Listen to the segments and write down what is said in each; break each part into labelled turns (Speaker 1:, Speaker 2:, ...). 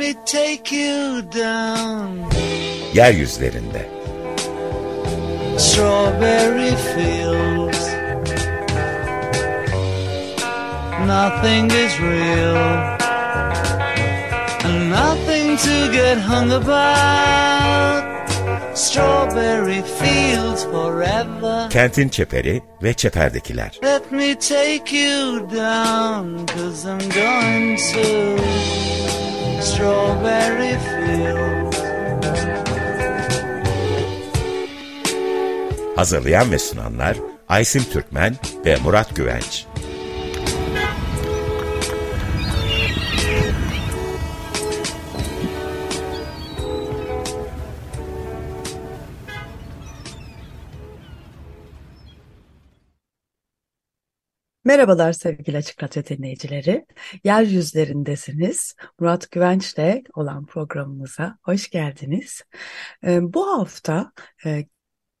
Speaker 1: me take you down.
Speaker 2: Yeryüzlerinde.
Speaker 1: Strawberry fields. Nothing is real. And nothing to get hung about. Strawberry fields forever.
Speaker 2: Kentin çeperi ve çeperdekiler.
Speaker 1: Let me take you down, cause I'm going to Strawberry Fields.
Speaker 2: Hazırlayan ve sunanlar Aysim Türkmen ve Murat Güvenç.
Speaker 3: Merhabalar sevgili Açık Radyo dinleyicileri. Yeryüzlerindesiniz. Murat Güvenç'le olan programımıza hoş geldiniz. Ee, bu hafta e,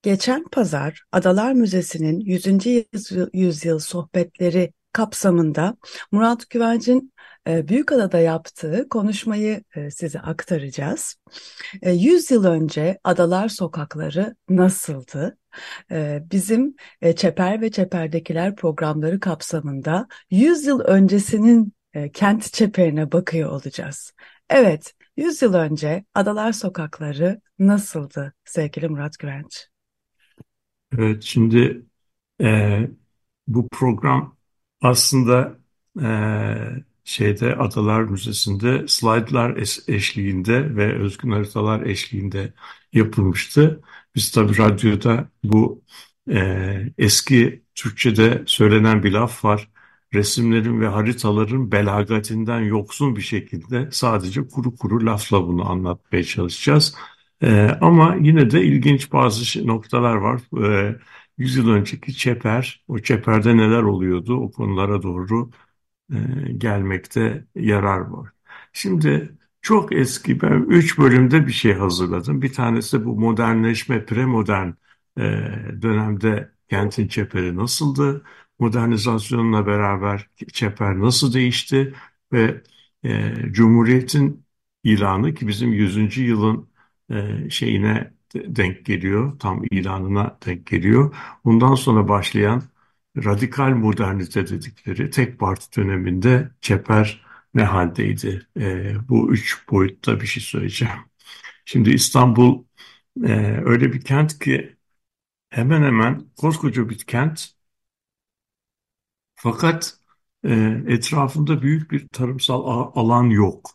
Speaker 3: geçen pazar Adalar Müzesi'nin 100. yüzyıl, sohbetleri kapsamında Murat Güvenç'in e, Büyükada'da yaptığı konuşmayı e, size aktaracağız. 100 yıl önce Adalar sokakları nasıldı? Bizim Çeper ve Çeper'dekiler programları kapsamında 100 yıl öncesinin kent çeperine bakıyor olacağız. Evet, 100 yıl önce Adalar Sokakları nasıldı sevgili Murat Güvenç?
Speaker 4: Evet, şimdi e, bu program aslında e, şeyde Adalar Müzesi'nde slaytlar eşliğinde ve özgün haritalar eşliğinde yapılmıştı. Biz tabii radyoda bu e, eski Türkçe'de söylenen bir laf var. Resimlerin ve haritaların belagatinden yoksun bir şekilde sadece kuru kuru lafla bunu anlatmaya çalışacağız. E, ama yine de ilginç bazı noktalar var. E, 100 yıl önceki çeper, o çeperde neler oluyordu o konulara doğru e, gelmekte yarar var. Şimdi çok eski ben üç bölümde bir şey hazırladım. Bir tanesi bu modernleşme, premodern e, dönemde kentin çeperi nasıldı? Modernizasyonla beraber çeper nasıl değişti? Ve e, Cumhuriyet'in ilanı ki bizim 100. yılın e, şeyine denk geliyor, tam ilanına denk geliyor. Ondan sonra başlayan radikal modernite dedikleri tek parti döneminde çeper ne haldeydi? E, bu üç boyutta bir şey söyleyeceğim. Şimdi İstanbul e, öyle bir kent ki hemen hemen koskoca bir kent fakat e, etrafında büyük bir tarımsal alan yok.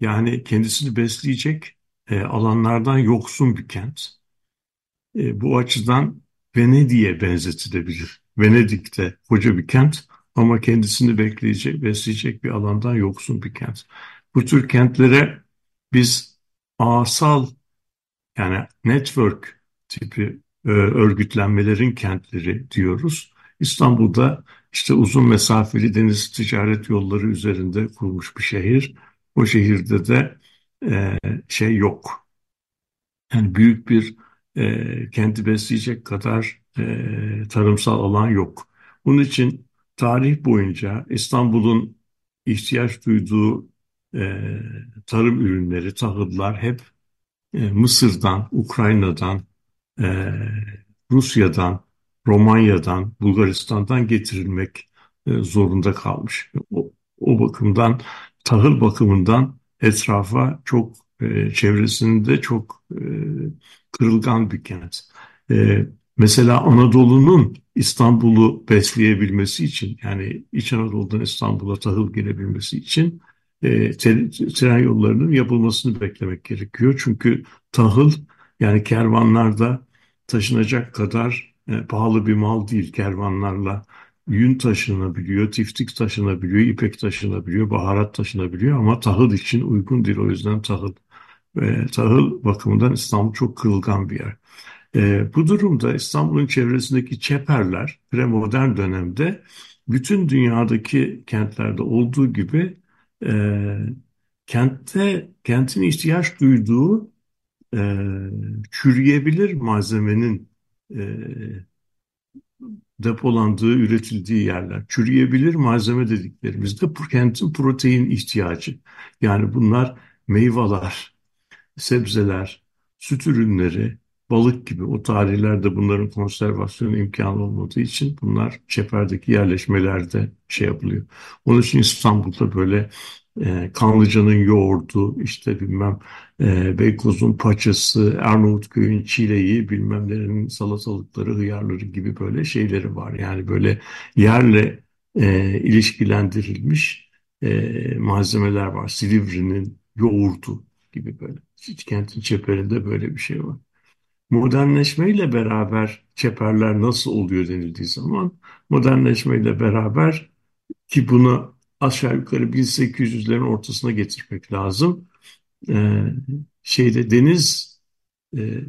Speaker 4: Yani kendisini besleyecek e, alanlardan yoksun bir kent. E, bu açıdan Venedik'e benzetilebilir. Venedik'te koca bir kent ama kendisini bekleyecek, besleyecek bir alandan yoksun bir kent. Bu tür kentlere biz ağsal yani network tipi e, örgütlenmelerin kentleri diyoruz. İstanbul'da işte uzun mesafeli deniz ticaret yolları üzerinde kurulmuş bir şehir. O şehirde de e, şey yok. Yani büyük bir e, kendi besleyecek kadar e, tarımsal alan yok. Bunun için tarih boyunca İstanbul'un ihtiyaç duyduğu e, tarım ürünleri, tahıllar hep e, Mısır'dan, Ukrayna'dan, e, Rusya'dan, Romanya'dan, Bulgaristan'dan getirilmek e, zorunda kalmış. O, o bakımdan, tahıl bakımından etrafa çok, e, çevresinde çok e, kırılgan bir kent. E, Mesela Anadolu'nun İstanbul'u besleyebilmesi için yani İç Anadolu'dan İstanbul'a tahıl gelebilmesi için e, tren yollarının yapılmasını beklemek gerekiyor. Çünkü tahıl yani kervanlarda taşınacak kadar e, pahalı bir mal değil. Kervanlarla yün taşınabiliyor, tiftik taşınabiliyor, ipek taşınabiliyor, baharat taşınabiliyor ama tahıl için uygun değil. O yüzden tahıl e, tahıl bakımından İstanbul çok kırılgan bir yer. E, bu durumda İstanbul'un çevresindeki çeperler premodern dönemde bütün dünyadaki kentlerde olduğu gibi e, kentte kentin ihtiyaç duyduğu e, çürüyebilir malzemenin e, depolandığı, üretildiği yerler. Çürüyebilir malzeme dediklerimizde kentin protein ihtiyacı. Yani bunlar meyveler, sebzeler, süt ürünleri, balık gibi o tarihlerde bunların konservasyonu imkanı olmadığı için bunlar çeperdeki yerleşmelerde şey yapılıyor. Onun için İstanbul'da böyle e, Kanlıca'nın yoğurdu, işte bilmem e, Beykoz'un paçası, Arnavutköy'ün çileği, bilmem nerenin salatalıkları, hıyarları gibi böyle şeyleri var. Yani böyle yerle e, ilişkilendirilmiş e, malzemeler var. Silivri'nin yoğurdu gibi böyle. Kentin çeperinde böyle bir şey var. Modernleşmeyle beraber çeperler nasıl oluyor denildiği zaman modernleşmeyle beraber ki bunu aşağı yukarı 1800'lerin ortasına getirmek lazım. Ee, şeyde deniz e,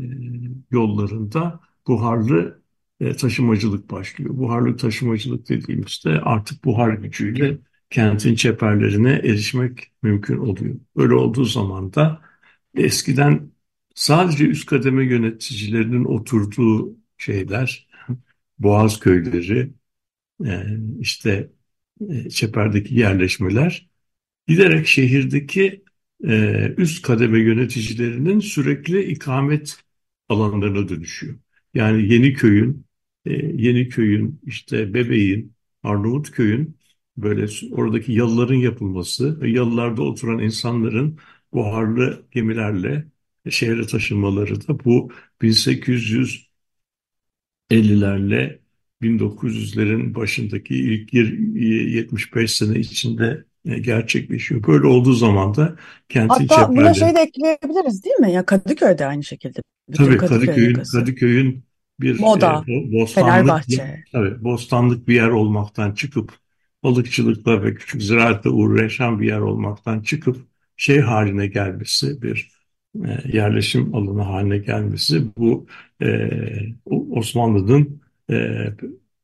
Speaker 4: yollarında buharlı e, taşımacılık başlıyor. Buharlı taşımacılık dediğimizde artık buhar gücüyle kentin çeperlerine erişmek mümkün oluyor. Öyle olduğu zaman da eskiden sadece üst kademe yöneticilerinin oturduğu şeyler, boğaz köyleri, e, işte e, çeperdeki yerleşmeler giderek şehirdeki e, üst kademe yöneticilerinin sürekli ikamet alanlarına dönüşüyor. Yani Yeniköy'ün, Yeniköy'ün, işte Bebeğin, Arnavutköy'ün böyle oradaki yalıların yapılması yalılarda oturan insanların buharlı gemilerle şehre taşınmaları da bu 1850'lerle 1900'lerin başındaki ilk 75 sene içinde e, gerçekleşiyor. Böyle olduğu zaman da kentin
Speaker 3: Hatta çeperleri... buna şey de ekleyebiliriz değil mi? Ya Kadıköy de aynı şekilde.
Speaker 4: Bütün tabii Kadıköy'ün Kadıköy'ün bir
Speaker 3: Moda, e, bostanlık, Fenerbahçe.
Speaker 4: Tabii, bostanlık bir yer olmaktan çıkıp balıkçılıkla ve küçük ziraatle uğraşan bir yer olmaktan çıkıp şey haline gelmesi, bir e, yerleşim alanı haline gelmesi bu e, Osmanlı'nın e,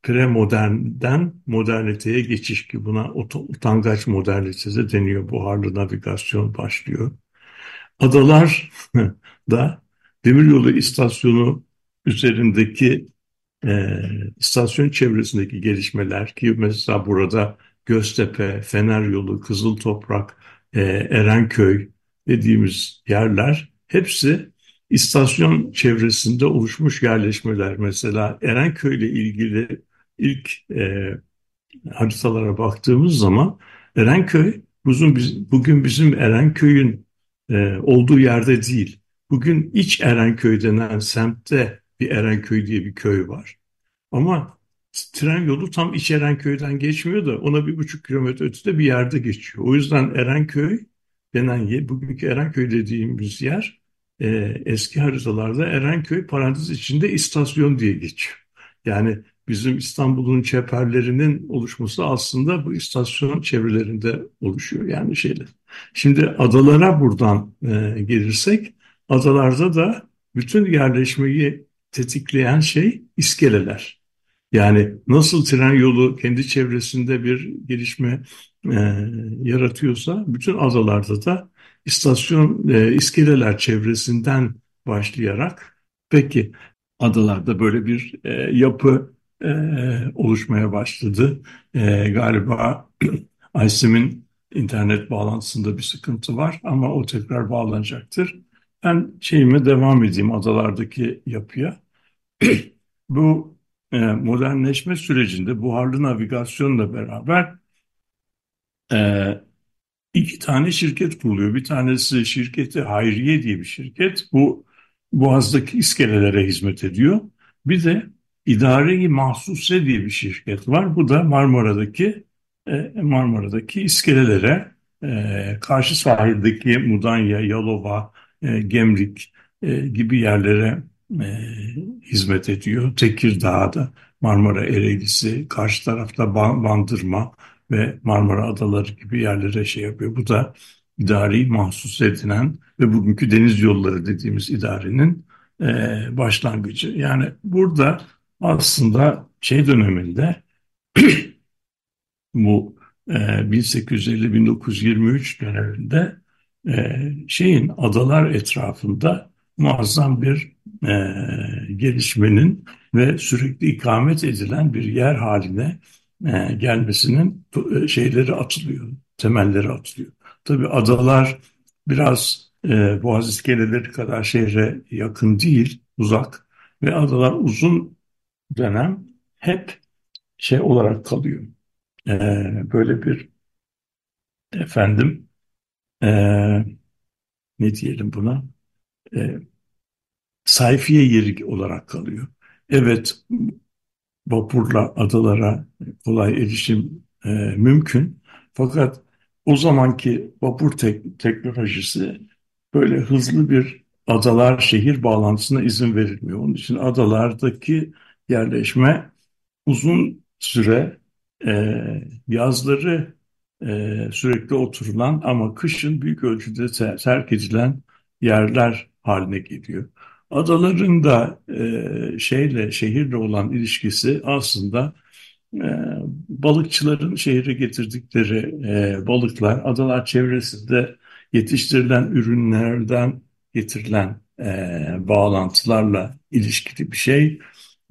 Speaker 4: premodernden moderniteye geçiş ki buna utangaç modernitesi deniyor. Buharlı navigasyon başlıyor. Adalar da demiryolu istasyonu üzerindeki e, istasyon çevresindeki gelişmeler ki mesela burada Göztepe, Fener Yolu, Kızıl Toprak, e, Erenköy dediğimiz yerler hepsi istasyon çevresinde oluşmuş yerleşmeler. Mesela Erenköy ile ilgili ilk e, haritalara baktığımız zaman Erenköy bugün, bugün bizim Erenköy'ün e, olduğu yerde değil. Bugün İç Erenköy denen semtte bir Erenköy diye bir köy var. Ama tren yolu tam İç Erenköy'den geçmiyor da ona bir buçuk kilometre ötede bir yerde geçiyor. O yüzden Erenköy denen yer, bugünkü Erenköy dediğimiz yer e, eski haritalarda Erenköy parantez içinde istasyon diye geçiyor. Yani bizim İstanbul'un çeperlerinin oluşması aslında bu istasyon çevrelerinde oluşuyor yani şeyler. Şimdi adalara buradan e, gelirsek adalarda da bütün yerleşmeyi tetikleyen şey iskeleler. Yani nasıl tren yolu kendi çevresinde bir gelişme e, yaratıyorsa bütün adalarda da istasyon e, iskeleler çevresinden başlayarak peki adalarda böyle bir e, yapı e, oluşmaya başladı. E, galiba Aysim'in internet bağlantısında bir sıkıntı var ama o tekrar bağlanacaktır. Ben şeyime devam edeyim adalardaki yapıya. Bu e, modernleşme sürecinde buharlı navigasyonla beraber e, iki tane şirket kuruluyor. Bir tanesi şirketi Hayriye diye bir şirket. Bu Boğaz'daki iskelelere hizmet ediyor. Bir de İdare-i Mahsuse diye bir şirket var. Bu da Marmara'daki e, Marmara'daki iskelelere e, karşı sahildeki Mudanya, Yalova, e, Gemlik gibi yerlere hizmet ediyor. Tekirdağ'da Marmara Ereğlisi, karşı tarafta Bandırma ve Marmara Adaları gibi yerlere şey yapıyor. Bu da idari mahsus edilen ve bugünkü deniz yolları dediğimiz idarenin e, başlangıcı. Yani burada aslında şey döneminde bu e, 1850-1923 döneminde e, şeyin adalar etrafında muazzam bir e, gelişmenin ve sürekli ikamet edilen bir yer haline e, gelmesinin e, şeyleri atılıyor, temelleri atılıyor. Tabii adalar biraz e, Boğaz iskeleleri kadar şehre yakın değil, uzak ve adalar uzun dönem hep şey olarak kalıyor. E, böyle bir efendim e, ne diyelim buna e, sayfiye yeri olarak kalıyor. Evet vapurla adalara kolay erişim e, mümkün. Fakat o zamanki vapur tek teknolojisi böyle hızlı bir adalar şehir bağlantısına izin verilmiyor. Onun için adalardaki yerleşme uzun süre e, yazları e, sürekli oturulan ama kışın büyük ölçüde terk edilen yerler haline geliyor. Adaların da e, şeyle şehirle olan ilişkisi aslında e, balıkçıların şehre getirdikleri e, balıklar adalar çevresinde yetiştirilen ürünlerden getirilen e, bağlantılarla ilişkili bir şey.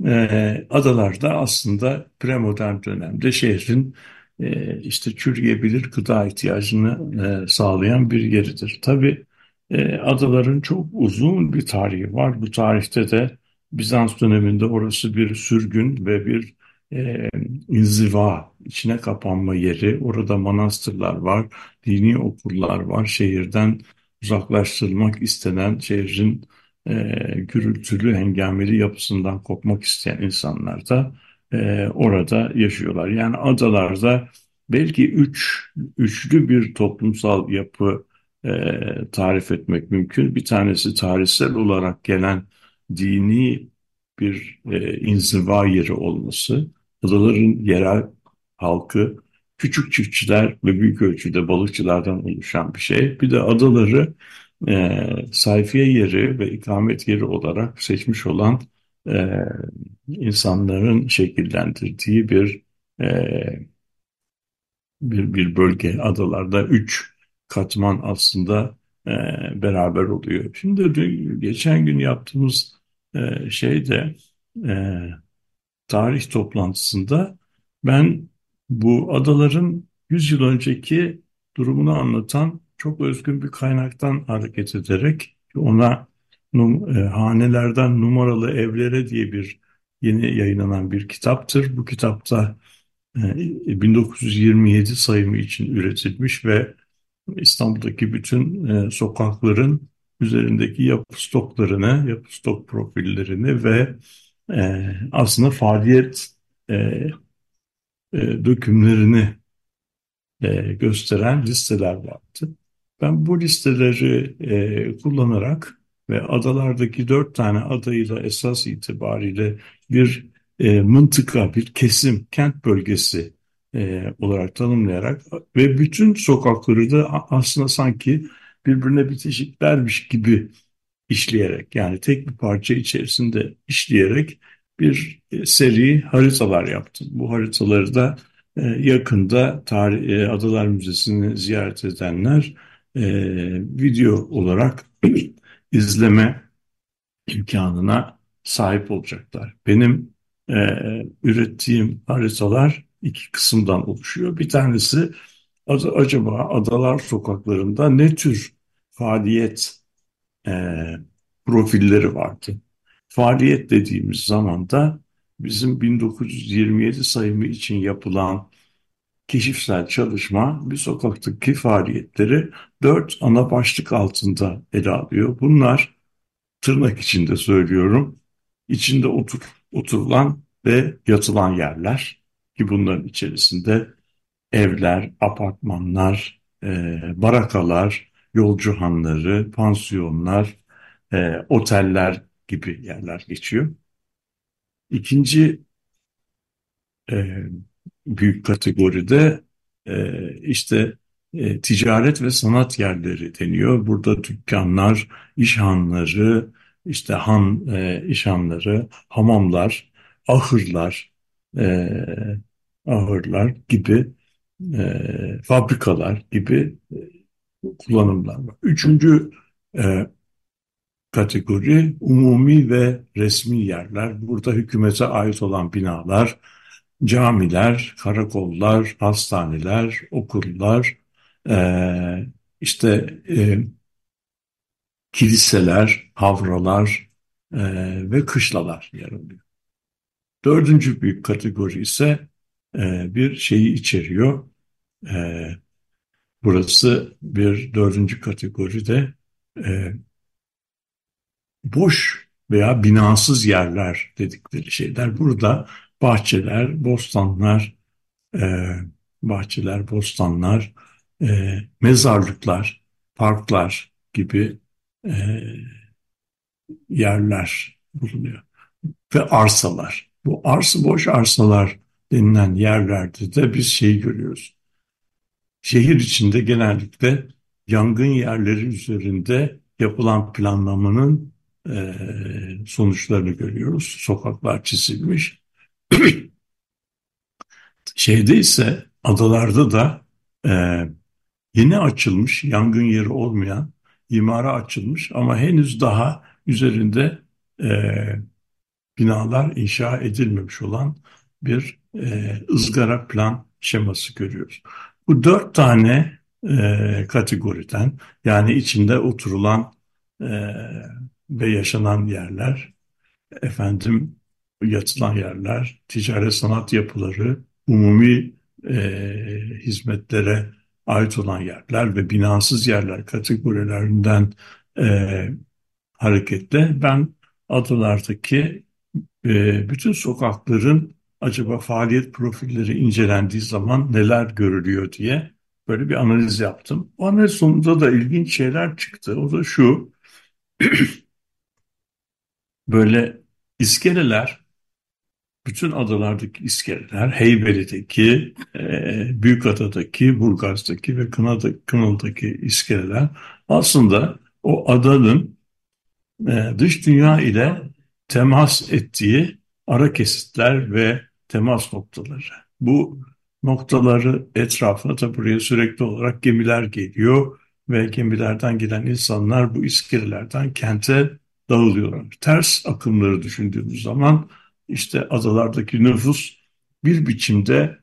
Speaker 4: E, adalarda aslında premodern dönemde şehrin e, işte çürüyebilir gıda ihtiyacını e, sağlayan bir yeridir. Tabii e, adaların çok uzun bir tarihi var. Bu tarihte de Bizans döneminde orası bir sürgün ve bir e, inziva, içine kapanma yeri. Orada manastırlar var, dini okullar var. Şehirden uzaklaştırılmak istenen şehrin e, gürültülü, hengameli yapısından kopmak isteyen insanlar da e, orada yaşıyorlar. Yani adalarda belki üç, üçlü bir toplumsal yapı e, tarif etmek mümkün. Bir tanesi tarihsel olarak gelen dini bir e, inziva yeri olması, adaların yerel halkı küçük çiftçiler ve büyük ölçüde balıkçılardan oluşan bir şey. Bir de adaları e, sayfiye yeri ve ikamet yeri olarak seçmiş olan e, insanların şekillendirdiği bir e, bir, bir bölge adalarda üç katman aslında e, beraber oluyor. Şimdi dün, geçen gün yaptığımız e, şeyde e, tarih toplantısında ben bu adaların 100 yıl önceki durumunu anlatan çok özgün bir kaynaktan hareket ederek ona num, e, hanelerden numaralı evlere diye bir yeni yayınlanan bir kitaptır. Bu kitapta e, 1927 sayımı için üretilmiş ve İstanbul'daki bütün e, sokakların üzerindeki yapı stoklarını, yapı stok profillerini ve e, aslında faaliyet e, e, dökümlerini e, gösteren listeler vardı. Ben bu listeleri e, kullanarak ve adalardaki dört tane adayı da esas itibariyle bir e, mıntıka, bir kesim, kent bölgesi e, olarak tanımlayarak ve bütün sokakları da aslında sanki birbirine bitişiklermiş gibi işleyerek yani tek bir parça içerisinde işleyerek bir e, seri haritalar yaptım. Bu haritaları da e, yakında tarih, Adalar Müzesi'ni ziyaret edenler video olarak izleme imkanına sahip olacaklar. Benim ürettiğim haritalar iki kısımdan oluşuyor. Bir tanesi acaba adalar sokaklarında ne tür faaliyet e, profilleri vardı? Faaliyet dediğimiz zaman da bizim 1927 sayımı için yapılan keşifsel çalışma bir sokaktaki faaliyetleri dört ana başlık altında ele alıyor. Bunlar tırnak içinde söylüyorum, içinde otur, oturulan ve yatılan yerler ki bunların içerisinde evler, apartmanlar, e, barakalar, yolcu hanları, pansiyonlar, e, oteller gibi yerler geçiyor. İkinci e, büyük kategoride e, işte e, ticaret ve sanat yerleri deniyor. Burada dükkanlar, işhanları, işte han e, işhanları, hamamlar, ahırlar, e, ahırlar gibi e, fabrikalar gibi e, kullanımlar var. Üçüncü e, kategori umumi ve resmi yerler. Burada hükümete ait olan binalar, camiler, karakollar, hastaneler, okullar, e, işte e, kiliseler, havralar e, ve kışlalar yer alıyor. Dördüncü büyük kategori ise e, bir şeyi içeriyor. E, burası bir dördüncü kategoride e, boş veya binasız yerler dedikleri şeyler. Burada bahçeler, bostanlar, e, bahçeler, bostanlar, mezarlıklar, parklar gibi yerler bulunuyor. Ve arsalar. Bu arsa boş arsalar denilen yerlerde de biz şey görüyoruz. Şehir içinde genellikle yangın yerleri üzerinde yapılan planlamanın e, sonuçlarını görüyoruz. Sokaklar çizilmiş. Şeyde ise adalarda da e, yeni açılmış yangın yeri olmayan imara açılmış ama henüz daha üzerinde e, binalar inşa edilmemiş olan bir e, ızgara plan şeması görüyoruz. Bu dört tane e, kategoriden yani içinde oturulan e, ve yaşanan yerler, efendim yatılan yerler, ticaret sanat yapıları, umumi e, hizmetlere ait olan yerler ve binasız yerler kategorilerinden e, hareketle ben adalardaki e, bütün sokakların acaba faaliyet profilleri incelendiği zaman neler görülüyor diye böyle bir analiz yaptım. O analiz sonunda da ilginç şeyler çıktı. O da şu, böyle iskeleler, bütün adalardaki iskeleler, Heybeli'deki, e, Büyükada'daki, Burgaz'daki ve Kına'da, Kınalı'daki iskeleler aslında o adanın e, dış dünya ile temas ettiği ara kesitler ve temas noktaları. Bu noktaları etrafına da buraya sürekli olarak gemiler geliyor ve gemilerden gelen insanlar bu iskelelerden kente dağılıyorlar. Ters akımları düşündüğümüz zaman işte adalardaki nüfus bir biçimde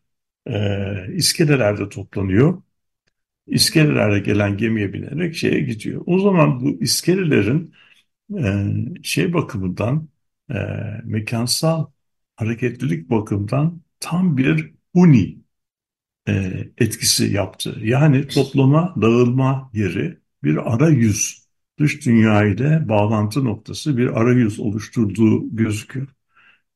Speaker 4: e, iskelelerde toplanıyor. İskelelerle gelen gemiye binerek şeye gidiyor. O zaman bu iskelelerin e, şey bakımından e, mekansal hareketlilik bakımından tam bir uni e, etkisi yaptı. Yani toplama, dağılma yeri bir arayüz, dış dünya bağlantı noktası bir arayüz oluşturduğu gözüküyor.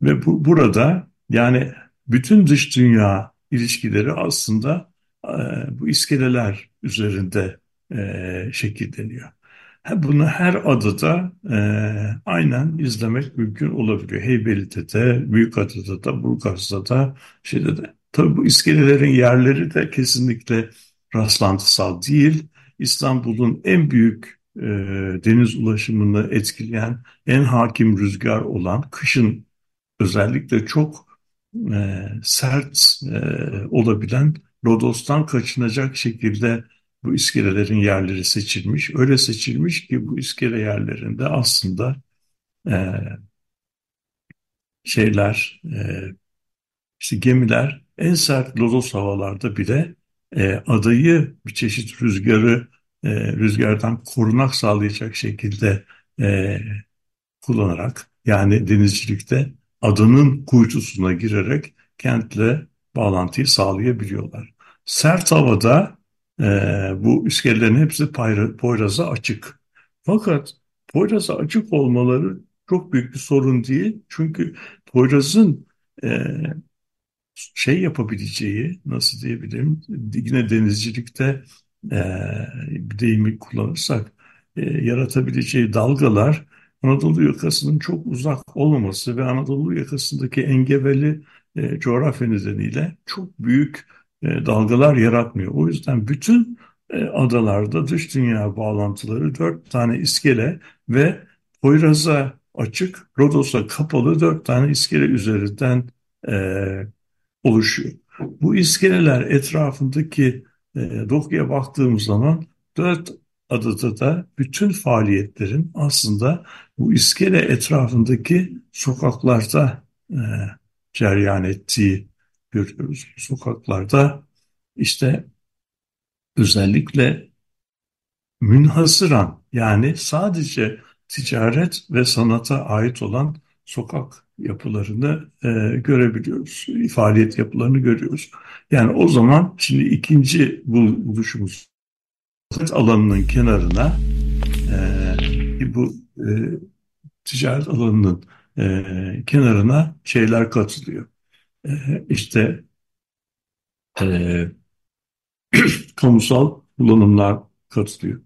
Speaker 4: Ve bu, burada yani bütün dış dünya ilişkileri aslında e, bu iskeleler üzerinde e, şekilleniyor. Bunu her adada e, aynen izlemek mümkün olabiliyor. Heybeli'de Büyük Adada da, Burgaz'da da, şeyde de. Tabii bu iskelelerin yerleri de kesinlikle rastlantısal değil. İstanbul'un en büyük e, deniz ulaşımını etkileyen, en hakim rüzgar olan, kışın özellikle çok e, sert e, olabilen Rodos'tan kaçınacak şekilde bu iskelelerin yerleri seçilmiş. Öyle seçilmiş ki bu iskele yerlerinde aslında e, şeyler, e, işte gemiler en sert lodos havalarda bile e, adayı bir çeşit rüzgarı e, rüzgardan korunak sağlayacak şekilde e, kullanarak yani denizcilikte adanın kuytusuna girerek kentle bağlantıyı sağlayabiliyorlar. Sert havada e, bu iskelelerin hepsi Poyraz'a açık. Fakat Poyraz'a açık olmaları çok büyük bir sorun değil. Çünkü Poyraz'ın e, şey yapabileceği, nasıl diyebilirim, yine denizcilikte e, bir deyimi kullanırsak, e, yaratabileceği dalgalar Anadolu yakasının çok uzak olmaması ve Anadolu yakasındaki engebeli e, coğrafya nedeniyle çok büyük e, dalgalar yaratmıyor. O yüzden bütün e, adalarda dış dünya bağlantıları dört tane iskele ve Poyraz'a açık, Rodos'a kapalı dört tane iskele üzerinden e, oluşuyor. Bu iskeleler etrafındaki e, dokuya baktığımız zaman dört adada da bütün faaliyetlerin aslında bu iskele etrafındaki sokaklarda e, ceryan ettiği görüyoruz. Sokaklarda işte özellikle münhasıran yani sadece ticaret ve sanata ait olan sokak yapılarını e, görebiliyoruz. Faaliyet yapılarını görüyoruz. Yani o zaman şimdi ikinci buluşumuz alanının kenarına e, bu e, ticaret alanının e, kenarına şeyler katılıyor. E, işte e, kamusal kullanımlar katılıyor.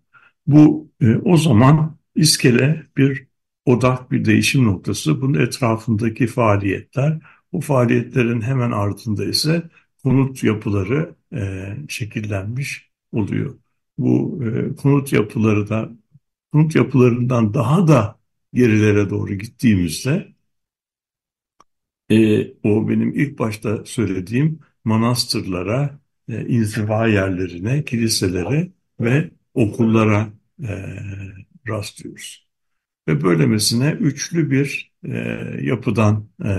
Speaker 4: Bu e, o zaman iskele bir odak, bir değişim noktası. Bunun etrafındaki faaliyetler, bu faaliyetlerin hemen ardında ise konut yapıları e, şekillenmiş oluyor. Bu e, konut yapıları da konut yapılarından daha da gerilere doğru gittiğimizde e, o benim ilk başta söylediğim manastırlara, e, inziva yerlerine, kiliselere ve okullara e, rastlıyoruz. Ve böylemesine üçlü bir e, yapıdan e,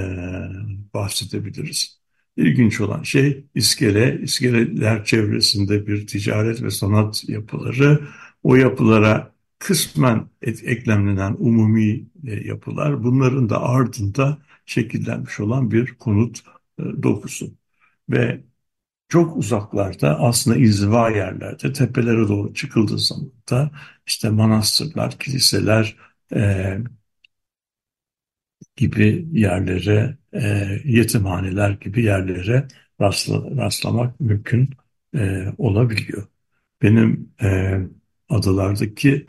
Speaker 4: bahsedebiliriz. İlginç olan şey iskele, iskeleler çevresinde bir ticaret ve sanat yapıları, o yapılara kısmen et, eklemlenen umumi e, yapılar, bunların da ardında şekillenmiş olan bir konut e, dokusu. Ve çok uzaklarda aslında inziva yerlerde tepelere doğru çıkıldığı zaman da işte manastırlar, kiliseler e, gibi yerlere, e, yetimhaneler gibi yerlere rastla, rastlamak mümkün e, olabiliyor. Benim e, adalardaki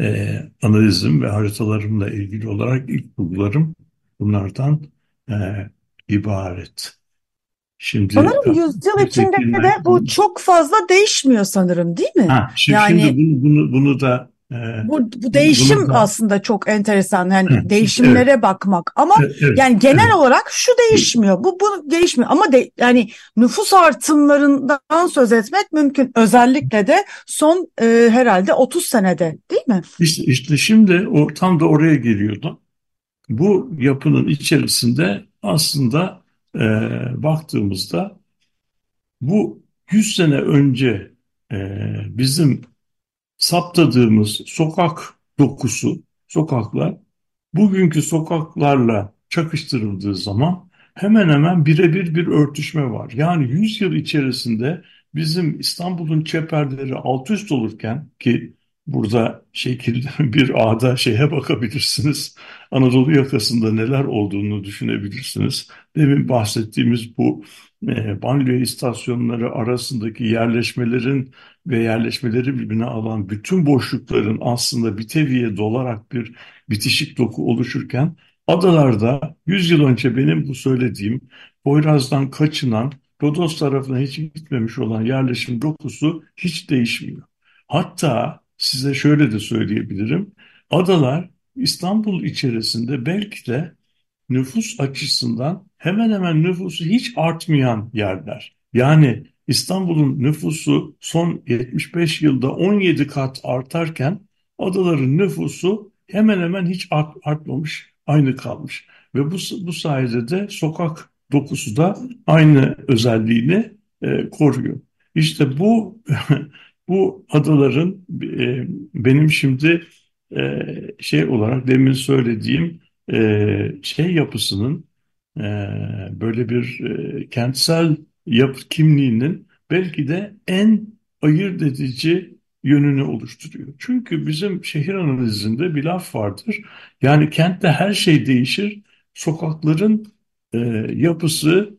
Speaker 4: e, analizim ve haritalarımla ilgili olarak ilk bulgularım bunlardan e, ibaret.
Speaker 3: Şimdi sanırım yüzyıl içinde de bu çok fazla değişmiyor sanırım değil mi?
Speaker 4: Ha, şimdi, yani şimdi bunu, bunu, bunu da e,
Speaker 3: bu, bu değişim da, aslında çok enteresan yani değişimlere evet, bakmak ama evet, yani genel evet. olarak şu değişmiyor bu bu değişmiyor ama de, yani nüfus artımlarından söz etmek mümkün özellikle de son e, herhalde 30 senede değil mi?
Speaker 4: İşte, işte şimdi o tam da oraya geliyordu. Bu yapının içerisinde aslında e, baktığımızda bu 100 sene önce e, bizim saptadığımız sokak dokusu, sokaklar bugünkü sokaklarla çakıştırıldığı zaman hemen hemen birebir bir örtüşme var. Yani 100 yıl içerisinde bizim İstanbul'un çeperleri alt üst olurken ki burada şekilde bir ağda şeye bakabilirsiniz. Anadolu yakasında neler olduğunu düşünebilirsiniz. Demin bahsettiğimiz bu e, banliyö istasyonları arasındaki yerleşmelerin ve yerleşmeleri birbirine alan bütün boşlukların aslında biteviye dolarak bir bitişik doku oluşurken adalarda 100 yıl önce benim bu söylediğim Poyraz'dan kaçınan Rodos tarafına hiç gitmemiş olan yerleşim dokusu hiç değişmiyor. Hatta size şöyle de söyleyebilirim. Adalar İstanbul içerisinde belki de nüfus açısından hemen hemen nüfusu hiç artmayan yerler. Yani İstanbul'un nüfusu son 75 yılda 17 kat artarken adaların nüfusu hemen hemen hiç art, artmamış, aynı kalmış. Ve bu, bu sayede de sokak dokusu da aynı özelliğini e, koruyor. İşte bu bu adaların e, benim şimdi e, şey olarak demin söylediğim e, şey yapısının e, böyle bir e, kentsel yapı kimliğinin belki de en ayırt edici yönünü oluşturuyor. Çünkü bizim şehir analizinde bir laf vardır. Yani kentte her şey değişir, sokakların e, yapısı,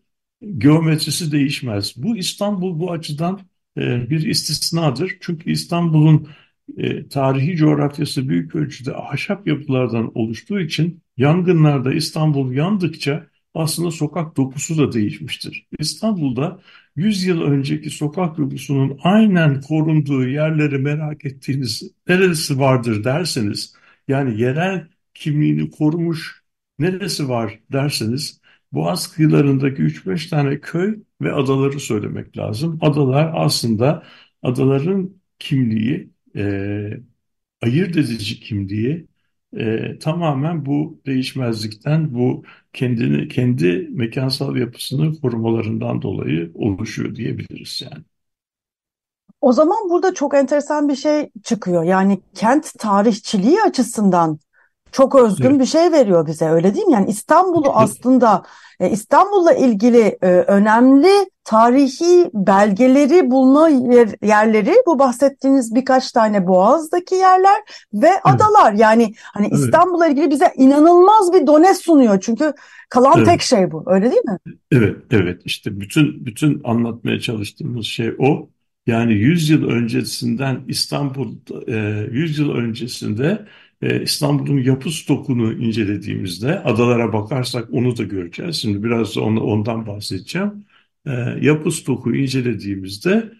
Speaker 4: geometrisi değişmez. Bu İstanbul bu açıdan e, bir istisnadır. Çünkü İstanbul'un e, tarihi coğrafyası büyük ölçüde ahşap yapılardan oluştuğu için yangınlarda İstanbul yandıkça aslında sokak dokusu da değişmiştir. İstanbul'da 100 yıl önceki sokak dokusunun aynen korunduğu yerleri merak ettiğiniz neresi vardır derseniz yani yerel kimliğini korumuş neresi var derseniz Boğaz kıyılarındaki 3-5 tane köy ve adaları söylemek lazım. Adalar aslında adaların kimliği, e, ayırt edici kimliği e, tamamen bu değişmezlikten, bu kendini kendi mekansal yapısını korumalarından dolayı oluşuyor diyebiliriz yani.
Speaker 3: O zaman burada çok enteresan bir şey çıkıyor. Yani kent tarihçiliği açısından çok özgün
Speaker 4: Evet.
Speaker 3: bir şey veriyor bize öyle değil mi? Yani İstanbul'u aslında e, İstanbul'la ilgili e, önemli tarihi belgeleri bulma yer- yerleri bu bahsettiğiniz birkaç tane Boğaz'daki yerler ve adalar. Yani hani
Speaker 4: Evet.
Speaker 3: İstanbul'la ilgili bize inanılmaz bir done sunuyor. Çünkü kalan
Speaker 4: Evet.
Speaker 3: tek şey bu. Öyle değil mi?
Speaker 4: Evet, evet. İşte bütün bütün anlatmaya çalıştığımız şey o. Yani 100 yıl öncesinden İstanbul, e, 100 yıl öncesinde e, İstanbul'un yapı stokunu incelediğimizde adalara bakarsak onu da göreceğiz. Şimdi biraz da ondan bahsedeceğim. E, yapı stoku incelediğimizde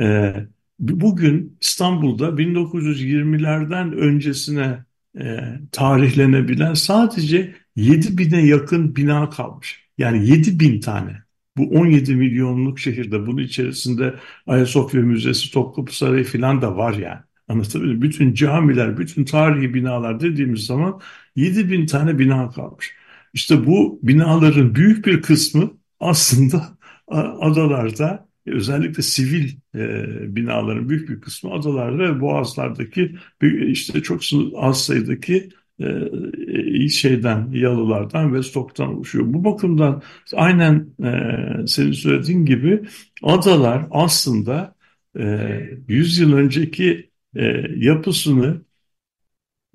Speaker 4: e, bugün İstanbul'da 1920'lerden öncesine e, tarihlenebilen sadece 7 bine yakın bina kalmış. Yani 7 bin tane. Bu 17 milyonluk şehirde bunun içerisinde Ayasofya Müzesi, Topkapı Sarayı falan da var yani. Anlatabiliyor muyum? Bütün camiler, bütün tarihi binalar dediğimiz zaman 7 bin tane bina kalmış. İşte bu binaların büyük bir kısmı aslında adalarda özellikle sivil e, binaların büyük bir kısmı adalarda ve boğazlardaki işte çok az sayıdaki e, şeyden, yalılardan ve stoktan oluşuyor. Bu bakımdan aynen e, senin söylediğin gibi adalar aslında e, 100 yıl önceki e, yapısını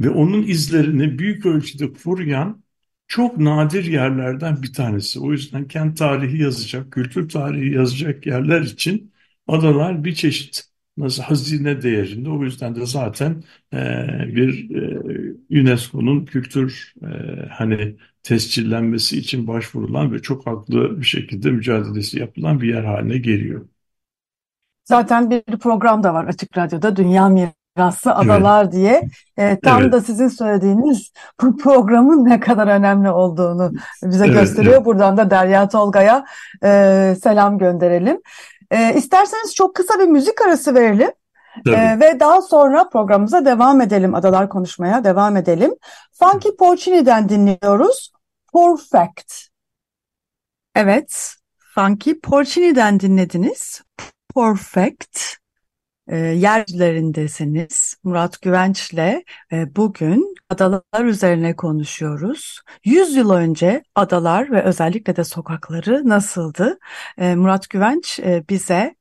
Speaker 4: ve onun izlerini büyük ölçüde koruyan çok nadir yerlerden bir tanesi. O yüzden kent tarihi yazacak, kültür tarihi yazacak yerler için adalar bir çeşit nasıl hazine değerinde. O yüzden de zaten e, bir e, UNESCO'nun kültür e, hani tescillenmesi için başvurulan ve çok haklı bir şekilde mücadelesi yapılan bir yer haline geliyor.
Speaker 3: Zaten bir program da var Açık Radyo'da Dünya Mirası Adalar diye. E, tam
Speaker 4: Evet.
Speaker 3: da sizin söylediğiniz bu programın ne kadar önemli olduğunu bize
Speaker 4: Evet,
Speaker 3: gösteriyor.
Speaker 4: evet.
Speaker 3: Buradan da Derya Tolga'ya e, selam gönderelim. E, isterseniz çok kısa bir müzik arası verelim.
Speaker 4: Tabii.
Speaker 3: Ee, ve daha sonra programımıza devam edelim. Adalar konuşmaya devam edelim. Funky Porcini'den dinliyoruz. Perfect. Evet. Funky Porcini'den dinlediniz. Perfect. E, yerlerindesiniz. Murat Güvenç'le e, bugün adalar üzerine konuşuyoruz. 100 yıl önce adalar ve özellikle de sokakları nasıldı? E, Murat Güvenç e, bize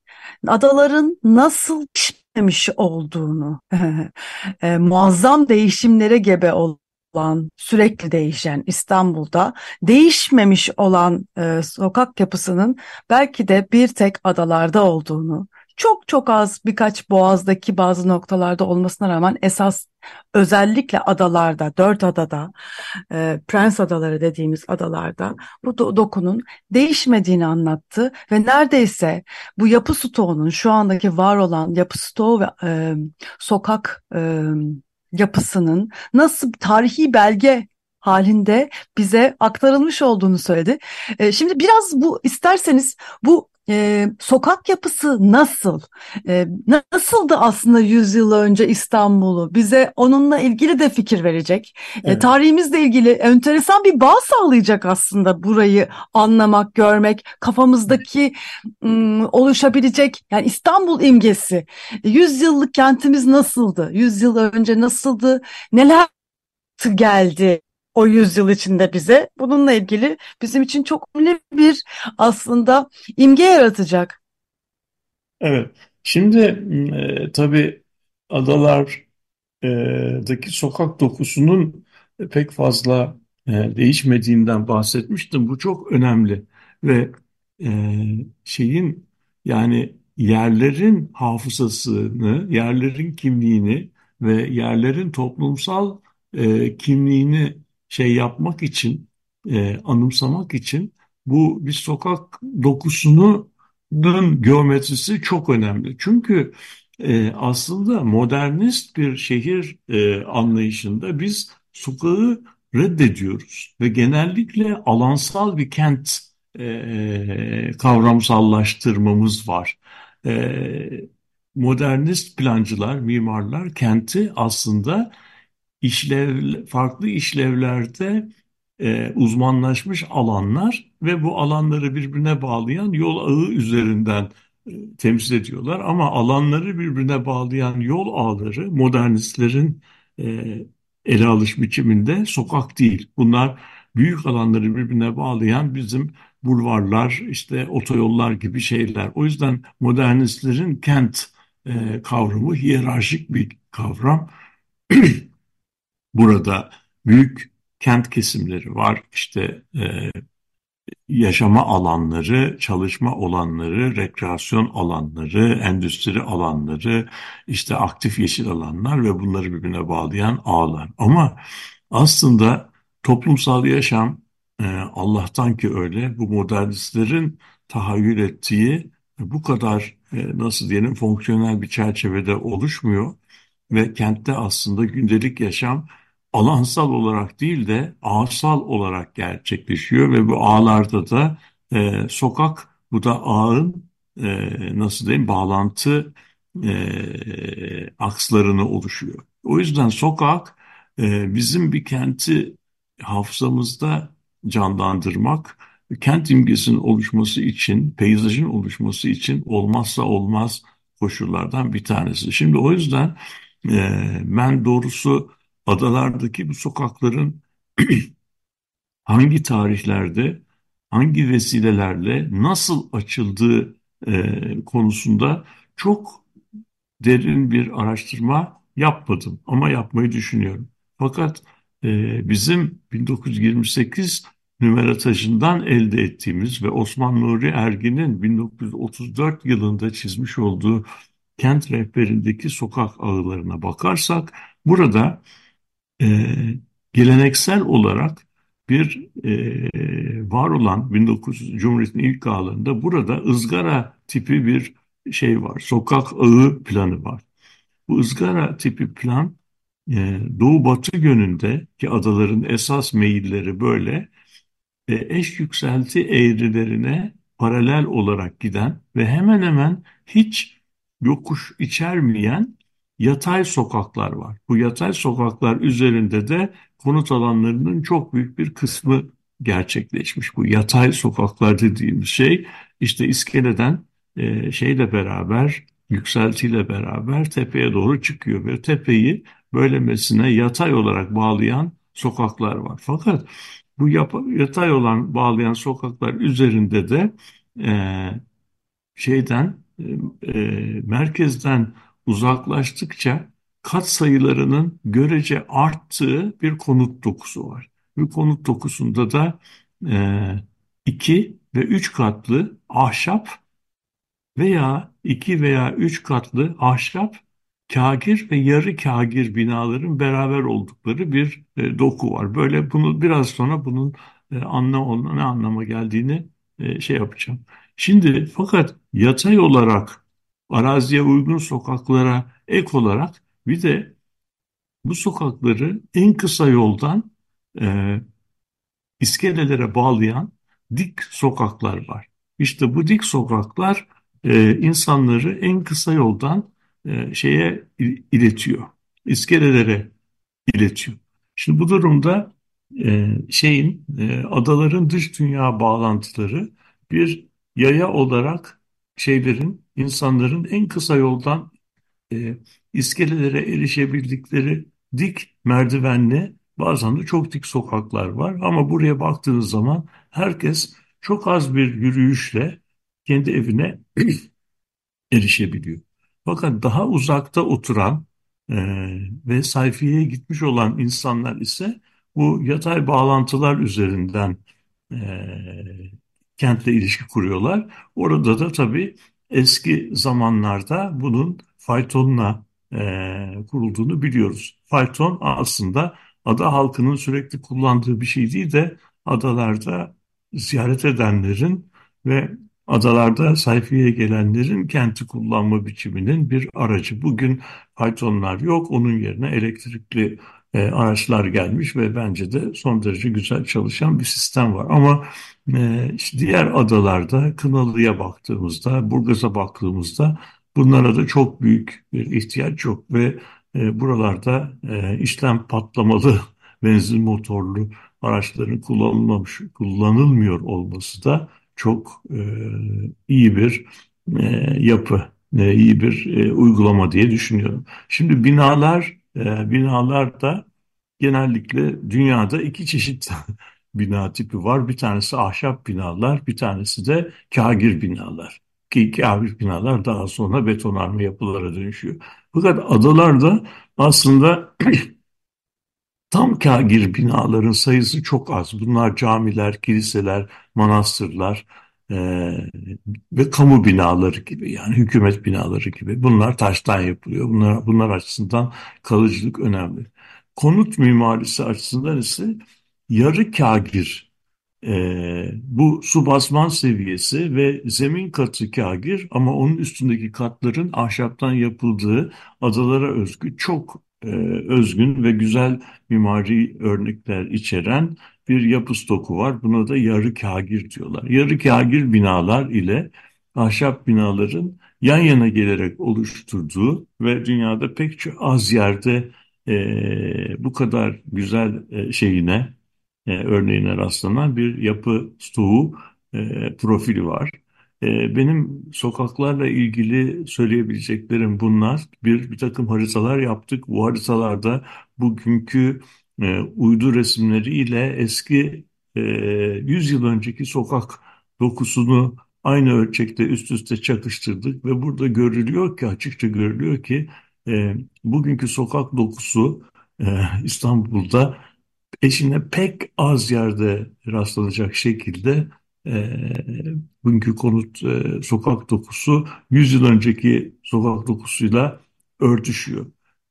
Speaker 3: adaların nasıl değişmemiş olduğunu, e, muazzam değişimlere gebe olan, sürekli değişen İstanbul'da değişmemiş olan e, sokak yapısının belki de bir tek adalarda olduğunu, çok çok az birkaç boğazdaki bazı noktalarda olmasına rağmen esas özellikle adalarda, dört adada, e, Prens Adaları dediğimiz adalarda bu do- dokunun değişmediğini anlattı ve neredeyse bu yapı stoğunun şu andaki var olan yapı stoğu ve e, sokak e, yapısının nasıl tarihi belge halinde bize aktarılmış olduğunu söyledi. E, şimdi biraz bu isterseniz bu e, sokak yapısı nasıl? E, nasıldı aslında 100 yıl önce İstanbul'u? Bize onunla ilgili de fikir verecek. E,
Speaker 4: Evet.
Speaker 3: tarihimizle ilgili enteresan bir bağ sağlayacak aslında burayı anlamak, görmek, kafamızdaki ım, oluşabilecek yani İstanbul imgesi. 100 yıllık kentimiz nasıldı? 100 yıl önce nasıldı? Neler geldi o 100 yıl içinde bize? Bununla ilgili bizim için çok önemli bir aslında imge yaratacak.
Speaker 4: Evet. Şimdi e, tabii adalardaki sokak dokusunun pek fazla e, değişmediğinden bahsetmiştim. Bu çok önemli ve e, şeyin yani yerlerin hafızasını, yerlerin kimliğini ve yerlerin toplumsal e, kimliğini şey yapmak için, e, anımsamak için bu bir sokak dokusunun geometrisi çok önemli. Çünkü e, aslında modernist bir şehir e, anlayışında biz sokağı reddediyoruz ve genellikle alansal bir kent e, kavramsallaştırmamız var. E, modernist plancılar, mimarlar kenti aslında işlev, farklı işlevlerde e, uzmanlaşmış alanlar ve bu alanları birbirine bağlayan yol ağı üzerinden e, temsil ediyorlar ama alanları birbirine bağlayan yol ağları modernistlerin e, ele alış biçiminde sokak değil. Bunlar büyük alanları birbirine bağlayan bizim bulvarlar, işte otoyollar gibi şeyler. O yüzden modernistlerin kent e, kavramı hiyerarşik bir kavram. Burada büyük kent kesimleri var. İşte e, yaşama alanları, çalışma alanları, rekreasyon alanları, endüstri alanları, işte aktif yeşil alanlar ve bunları birbirine bağlayan ağlar. Ama aslında toplumsal yaşam e, Allah'tan ki öyle bu modernistlerin tahayyül ettiği bu kadar e, nasıl diyelim fonksiyonel bir çerçevede oluşmuyor ve kentte aslında gündelik yaşam alansal olarak değil de ağsal olarak gerçekleşiyor ve bu ağlarda da e, sokak bu da ağın e, nasıl diyeyim bağlantı e, akslarını oluşuyor. O yüzden sokak e, bizim bir kenti hafızamızda canlandırmak, kent imgesinin oluşması için, peyzajın oluşması için olmazsa olmaz koşullardan bir tanesi. Şimdi o yüzden e, ben doğrusu adalardaki bu sokakların hangi tarihlerde, hangi vesilelerle nasıl açıldığı e, konusunda çok derin bir araştırma yapmadım ama yapmayı düşünüyorum. Fakat e, bizim 1928 numaratajından elde ettiğimiz ve Osman Nuri Ergin'in 1934 yılında çizmiş olduğu kent rehberindeki sokak ağlarına bakarsak burada e, geleneksel olarak bir e, var olan 1900 Cumhuriyet'in ilk ağlarında burada ızgara tipi bir şey var. Sokak ağı planı var. Bu ızgara tipi plan e, doğu batı yönünde ki adaların esas meyilleri böyle e, eş yükselti eğrilerine paralel olarak giden ve hemen hemen hiç yokuş içermeyen yatay sokaklar var. Bu yatay sokaklar üzerinde de konut alanlarının çok büyük bir kısmı gerçekleşmiş. Bu yatay sokaklar dediğimiz şey işte iskeleden e, şeyle beraber yükseltiyle beraber tepeye doğru çıkıyor ve tepeyi böylemesine yatay olarak bağlayan sokaklar var. Fakat bu yatay olan bağlayan sokaklar üzerinde de e, şeyden e, e, merkezden uzaklaştıkça kat sayılarının görece arttığı bir konut dokusu var. Bu konut dokusunda da e, iki ve üç katlı ahşap veya iki veya üç katlı ahşap kagir ve yarı kagir binaların beraber oldukları bir e, doku var. Böyle bunu biraz sonra bunun e, anlam ne anlama geldiğini e, şey yapacağım. Şimdi fakat yatay olarak araziye uygun sokaklara ek olarak bir de bu sokakları en kısa yoldan e, iskelelere bağlayan dik sokaklar var. İşte bu dik sokaklar e, insanları en kısa yoldan e, şeye iletiyor. İskelelere iletiyor. Şimdi bu durumda e, şeyin e, adaların dış dünya bağlantıları bir yaya olarak şeylerin insanların en kısa yoldan e, iskelelere erişebildikleri dik merdivenli bazen de çok dik sokaklar var ama buraya baktığınız zaman herkes çok az bir yürüyüşle kendi evine erişebiliyor. Fakat daha uzakta oturan e, ve sayfiyeye gitmiş olan insanlar ise bu yatay bağlantılar üzerinden e, kentle ilişki kuruyorlar. Orada da tabii eski zamanlarda bunun faytonla e, kurulduğunu biliyoruz. Fayton aslında ada halkının sürekli kullandığı bir şey değil de adalarda ziyaret edenlerin ve adalarda sayfiye gelenlerin kenti kullanma biçiminin bir aracı. Bugün faytonlar yok, onun yerine elektrikli e, araçlar gelmiş ve bence de son derece güzel çalışan bir sistem var. Ama e, işte diğer adalarda Kınalı'ya baktığımızda, Burgaz'a baktığımızda bunlara da çok büyük bir ihtiyaç yok ve e, buralarda e, işlem patlamalı benzin motorlu araçların kullanılmamış, kullanılmıyor olması da çok e, iyi bir e, yapı, e, iyi bir e, uygulama diye düşünüyorum. Şimdi binalar, e, binalar da genellikle dünyada iki çeşit bina tipi var. Bir tanesi ahşap binalar, bir tanesi de kagir binalar. Ki kagir binalar daha sonra betonarme yapılara dönüşüyor. Fakat adalarda aslında tam kagir binaların sayısı çok az. Bunlar camiler, kiliseler, manastırlar e, ve kamu binaları gibi yani hükümet binaları gibi. Bunlar taştan yapılıyor. Bunlar, bunlar açısından kalıcılık önemli. Konut mimarisi açısından ise yarı kagir e, bu su basman seviyesi ve zemin katı kagir ama onun üstündeki katların ahşaptan yapıldığı adalara özgü çok e, özgün ve güzel mimari örnekler içeren bir yapı stoku var. Buna da yarı kagir diyorlar. Yarı kagir binalar ile ahşap binaların yan yana gelerek oluşturduğu ve dünyada pek çok az yerde e, bu kadar güzel e, şeyine e, örneğine rastlanan bir yapı stoğu e, profili var. E, benim sokaklarla ilgili söyleyebileceklerim bunlar. Bir, bir takım haritalar yaptık. Bu haritalarda bugünkü e, uydu resimleriyle eski e, 100 yıl önceki sokak dokusunu aynı ölçekte üst üste çakıştırdık ve burada görülüyor ki açıkça görülüyor ki e, bugünkü sokak dokusu e, İstanbul'da eşine pek az yerde rastlanacak şekilde e, bugünkü konut e, sokak dokusu 100 yıl önceki sokak dokusuyla örtüşüyor.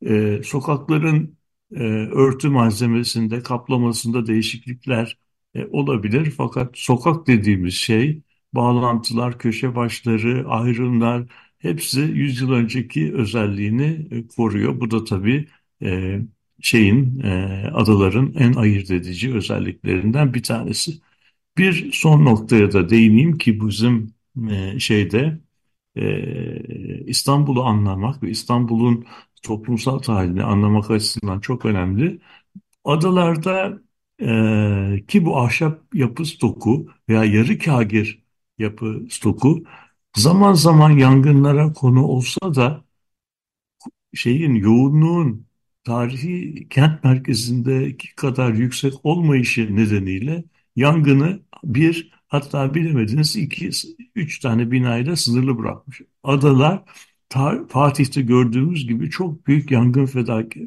Speaker 4: E, sokakların e, örtü malzemesinde, kaplamasında değişiklikler e, olabilir. Fakat sokak dediğimiz şey bağlantılar, köşe başları, ayrımlar hepsi 100 yıl önceki özelliğini e, koruyor. Bu da tabii e, şeyin e, adaların en ayırt edici özelliklerinden bir tanesi. Bir son noktaya da değineyim ki bizim e, şeyde e, İstanbul'u anlamak ve İstanbul'un toplumsal tarihini anlamak açısından çok önemli. Adalarda e, ki bu ahşap yapı stoku veya yarı kagir yapı stoku zaman zaman yangınlara konu olsa da şeyin yoğunluğun tarihi kent merkezindeki kadar yüksek olmayışı nedeniyle yangını bir hatta bilemediniz iki, üç tane binayla sınırlı bırakmış. Adalar Fatih'te gördüğümüz gibi çok büyük yangın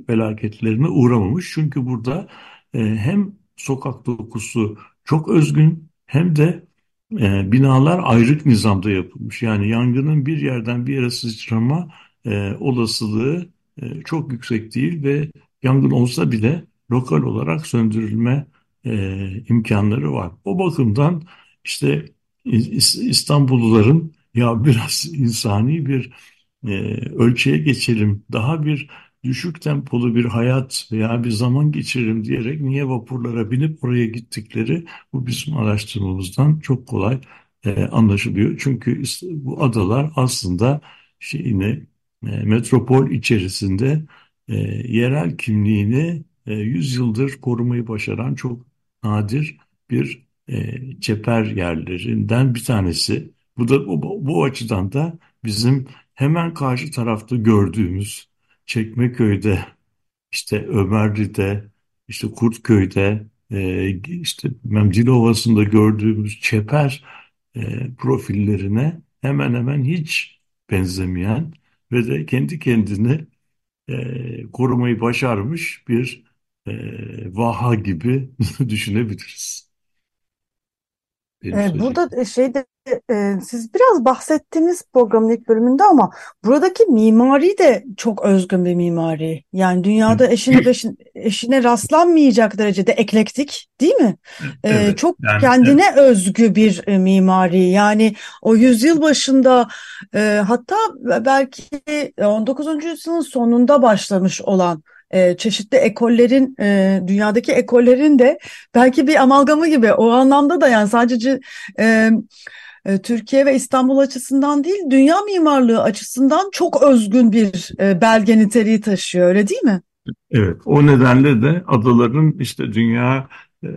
Speaker 4: felaketlerine uğramamış. Çünkü burada e, hem sokak dokusu çok özgün hem de e, binalar ayrık nizamda yapılmış. Yani yangının bir yerden bir yere sıçrama e, olasılığı e, çok yüksek değil ve yangın olsa bile lokal olarak söndürülme e, imkanları var. O bakımdan işte İstanbulluların ya biraz insani bir e, ölçüye geçelim, daha bir düşük tempolu bir hayat veya bir zaman geçirelim diyerek niye vapurlara binip oraya gittikleri bu bizim araştırmamızdan çok kolay e, anlaşılıyor. Çünkü bu adalar aslında şeyini e, metropol içerisinde e, yerel kimliğini e, 100 yıldır korumayı başaran çok nadir bir e, çeper yerlerinden bir tanesi. Bu da bu, bu açıdan da bizim hemen karşı tarafta gördüğümüz Çekmeköy'de, işte Ömerli'de, işte Kurtköy'de, e, işte Dilovası'nda gördüğümüz çeper e, profillerine hemen hemen hiç benzemeyen ve de kendi kendini e, korumayı başarmış bir vaha gibi düşünebiliriz.
Speaker 3: Benim Burada şeyde e, siz biraz bahsettiniz programın ilk bölümünde ama buradaki mimari de çok özgün bir mimari. Yani dünyada eşine beşin, eşine rastlanmayacak derecede eklektik değil mi? Evet, e, çok yani, kendine evet. özgü bir e, mimari. Yani o yüzyıl başında e, hatta belki 19. yüzyılın sonunda başlamış olan e, çeşitli ekollerin e, dünyadaki ekollerin de belki bir amalgamı gibi o anlamda da yani sadece e, e, Türkiye ve İstanbul açısından değil dünya mimarlığı açısından çok özgün bir e, belge niteliği taşıyor öyle değil mi?
Speaker 4: Evet o nedenle de adaların işte dünya e,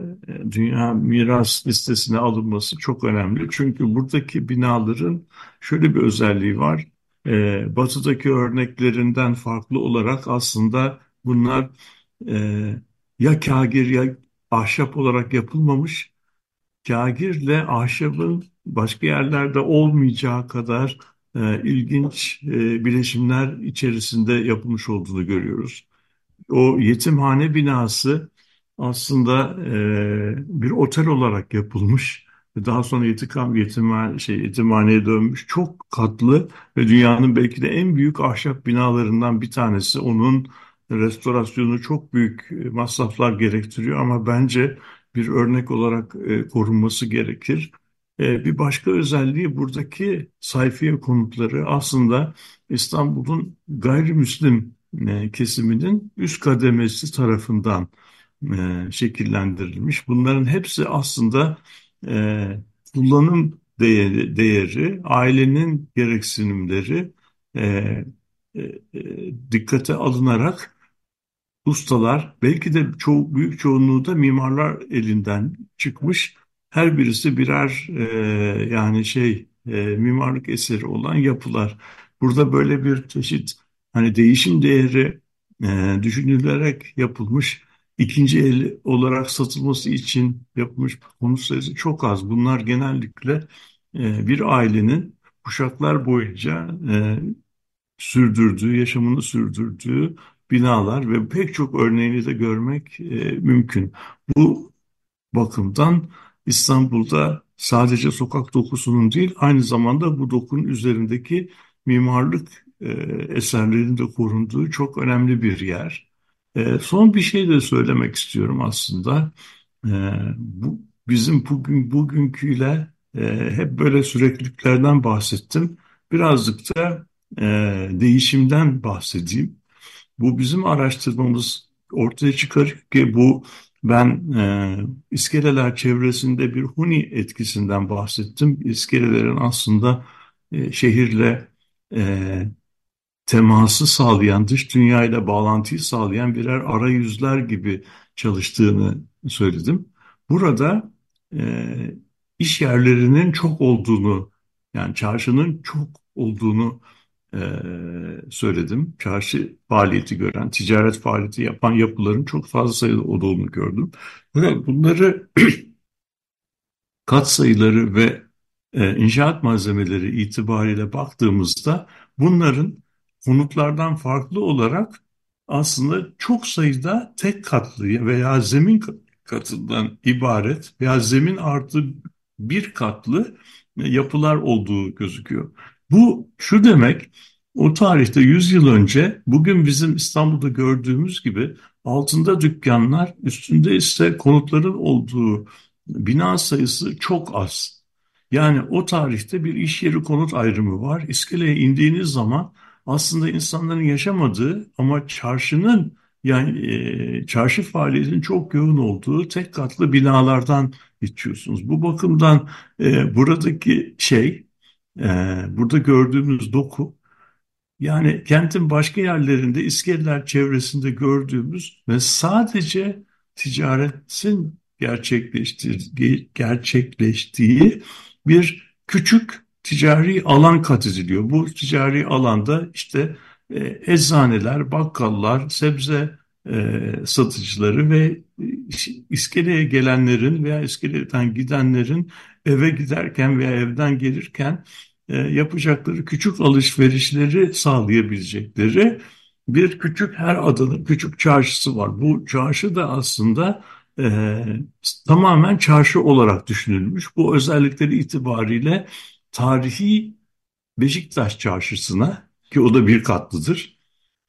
Speaker 4: Dünya Miras Listesi'ne alınması çok önemli. Çünkü buradaki binaların şöyle bir özelliği var. Batı'daki örneklerinden farklı olarak aslında bunlar e, ya kagir ya ahşap olarak yapılmamış. Kagirle ahşabın başka yerlerde olmayacağı kadar e, ilginç e, bileşimler içerisinde yapılmış olduğunu görüyoruz. O yetimhane binası aslında e, bir otel olarak yapılmış. Daha sonra yetikam yetimhane, şey, yetimhaneye dönmüş. Çok katlı ve dünyanın belki de en büyük ahşap binalarından bir tanesi. Onun restorasyonu çok büyük masraflar gerektiriyor ama bence bir örnek olarak e, korunması gerekir. E, bir başka özelliği buradaki sayfiye konutları aslında İstanbul'un gayrimüslim e, kesiminin üst kademesi tarafından e, şekillendirilmiş. Bunların hepsi aslında e, kullanım değeri, değeri, ailenin gereksinimleri e, e, e, dikkate alınarak ustalar, belki de çoğu, büyük çoğunluğu da mimarlar elinden çıkmış. Her birisi birer e, yani şey e, mimarlık eseri olan yapılar. Burada böyle bir çeşit hani değişim değeri e, düşünülerek yapılmış ikinci el olarak satılması için yapılmış konut sayısı çok az. Bunlar genellikle e, bir ailenin kuşaklar boyunca e, sürdürdüğü, yaşamını sürdürdüğü binalar ve pek çok örneğini de görmek e, mümkün. Bu bakımdan İstanbul'da sadece sokak dokusunun değil, aynı zamanda bu dokunun üzerindeki mimarlık e, eserlerin de korunduğu çok önemli bir yer. E, son bir şey de söylemek istiyorum aslında. E, bu bizim bugün bugünküyle e, hep böyle sürekliliklerden bahsettim. Birazcık da e, değişimden bahsedeyim. Bu bizim araştırmamız ortaya çıkarıyor ki bu ben e, iskeleler çevresinde bir huni etkisinden bahsettim. İskelelerin aslında e, şehirle e, teması sağlayan, dış dünyayla bağlantıyı sağlayan birer arayüzler gibi çalıştığını söyledim. Burada e, iş yerlerinin çok olduğunu, yani çarşının çok olduğunu e, söyledim. Çarşı faaliyeti gören, ticaret faaliyeti yapan yapıların çok fazla sayıda olduğunu gördüm. Bunları kat sayıları ve e, inşaat malzemeleri itibariyle baktığımızda bunların konutlardan farklı olarak aslında çok sayıda tek katlı veya zemin katından ibaret veya zemin artı bir katlı yapılar olduğu gözüküyor. Bu şu demek, o tarihte 100 yıl önce bugün bizim İstanbul'da gördüğümüz gibi altında dükkanlar, üstünde ise konutların olduğu bina sayısı çok az. Yani o tarihte bir iş yeri konut ayrımı var. İskeleye indiğiniz zaman aslında insanların yaşamadığı ama çarşının yani e, çarşı faaliyetinin çok yoğun olduğu tek katlı binalardan geçiyorsunuz. Bu bakımdan e, buradaki şey, e, burada gördüğümüz doku, yani kentin başka yerlerinde iskeleler çevresinde gördüğümüz ve sadece ticaretin gerçekleştiği, gerçekleştiği bir küçük ticari alan kat ediliyor. Bu ticari alanda işte e, eczaneler, bakkallar, sebze e, satıcıları ve e, iskeleye gelenlerin veya iskeleden gidenlerin eve giderken veya evden gelirken yapacakları küçük alışverişleri sağlayabilecekleri bir küçük her adanın küçük çarşısı var. Bu çarşı da aslında e, tamamen çarşı olarak düşünülmüş. Bu özellikleri itibariyle tarihi Beşiktaş çarşısına ki o da bir katlıdır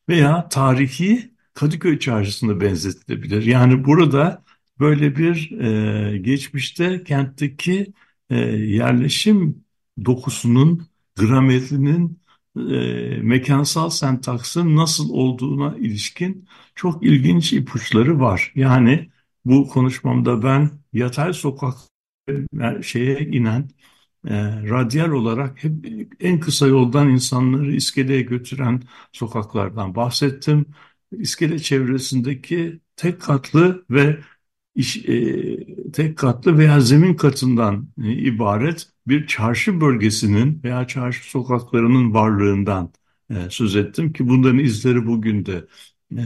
Speaker 4: veya tarihi Kadıköy çarşısına benzetilebilir. Yani burada böyle bir e, geçmişte kentteki e, yerleşim dokusunun, gramerinin, e, mekansal sentaksın nasıl olduğuna ilişkin çok ilginç ipuçları var. Yani bu konuşmamda ben yatay sokak şeye inen e, radyal olarak hep en kısa yoldan insanları iskeleye götüren sokaklardan bahsettim. İskele çevresindeki tek katlı ve iş, e, tek katlı veya zemin katından e, ibaret bir çarşı bölgesinin veya çarşı sokaklarının varlığından e, söz ettim ki bunların izleri bugün de e,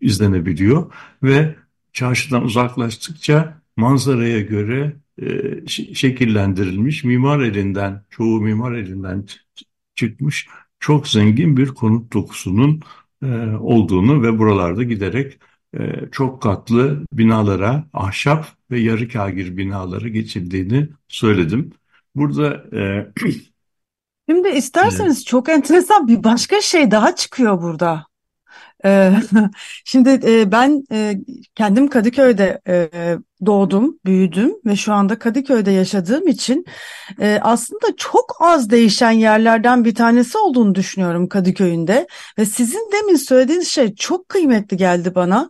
Speaker 4: izlenebiliyor ve çarşıdan uzaklaştıkça manzaraya göre e, şekillendirilmiş mimar elinden, çoğu mimar elinden çıkmış çok zengin bir konut dokusunun e, olduğunu ve buralarda giderek çok katlı binalara, ahşap ve yarı kagir binalara geçildiğini söyledim. Burada e,
Speaker 3: Şimdi isterseniz e, çok enteresan bir başka şey daha çıkıyor burada. Ee, şimdi e, ben e, kendim Kadıköy'de e, doğdum, büyüdüm ve şu anda Kadıköy'de yaşadığım için aslında çok az değişen yerlerden bir tanesi olduğunu düşünüyorum Kadıköy'ünde. Ve sizin demin söylediğiniz şey çok kıymetli geldi bana.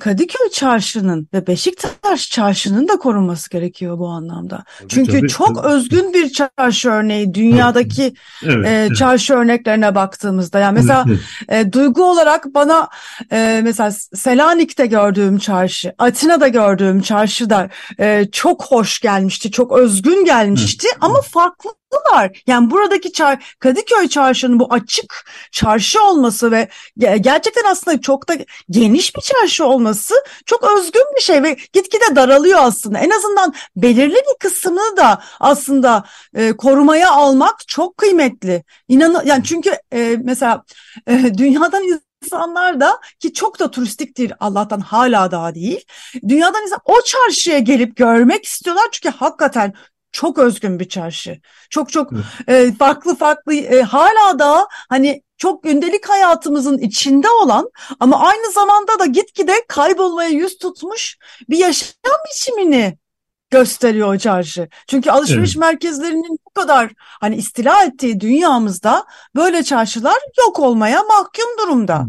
Speaker 3: Kadıköy Çarşı'nın ve Beşiktaş Çarşı'nın da korunması gerekiyor bu anlamda. Tabii, Çünkü tabii, çok özgün bir çarşı örneği dünyadaki evet, evet. çarşı örneklerine baktığımızda. Yani mesela evet. duygu olarak bana e, mesela Selanik'te gördüğüm çarşı, Atina'da gördüğüm çarşı da e, çok hoş gelmişti, çok özgün gelmişti Hı. ama farklılar. Yani buradaki çar Kadıköy çarşının bu açık çarşı olması ve gerçekten aslında çok da geniş bir çarşı olması çok özgün bir şey ve gitgide daralıyor aslında. En azından belirli bir kısmını da aslında e, korumaya almak çok kıymetli. İnan yani çünkü e, mesela e, dünyadan insanlar da ki çok da turistiktir Allah'tan hala daha değil. Dünyadan insan o çarşıya gelip görmek istiyorlar çünkü hakikaten çok özgün bir çarşı. Çok çok e, farklı farklı e, hala da hani çok gündelik hayatımızın içinde olan ama aynı zamanda da gitgide kaybolmaya yüz tutmuş bir yaşam biçimini gösteriyor o çarşı. Çünkü alışveriş evet. merkezlerinin bu kadar hani istila ettiği dünyamızda böyle çarşılar yok olmaya mahkum durumda.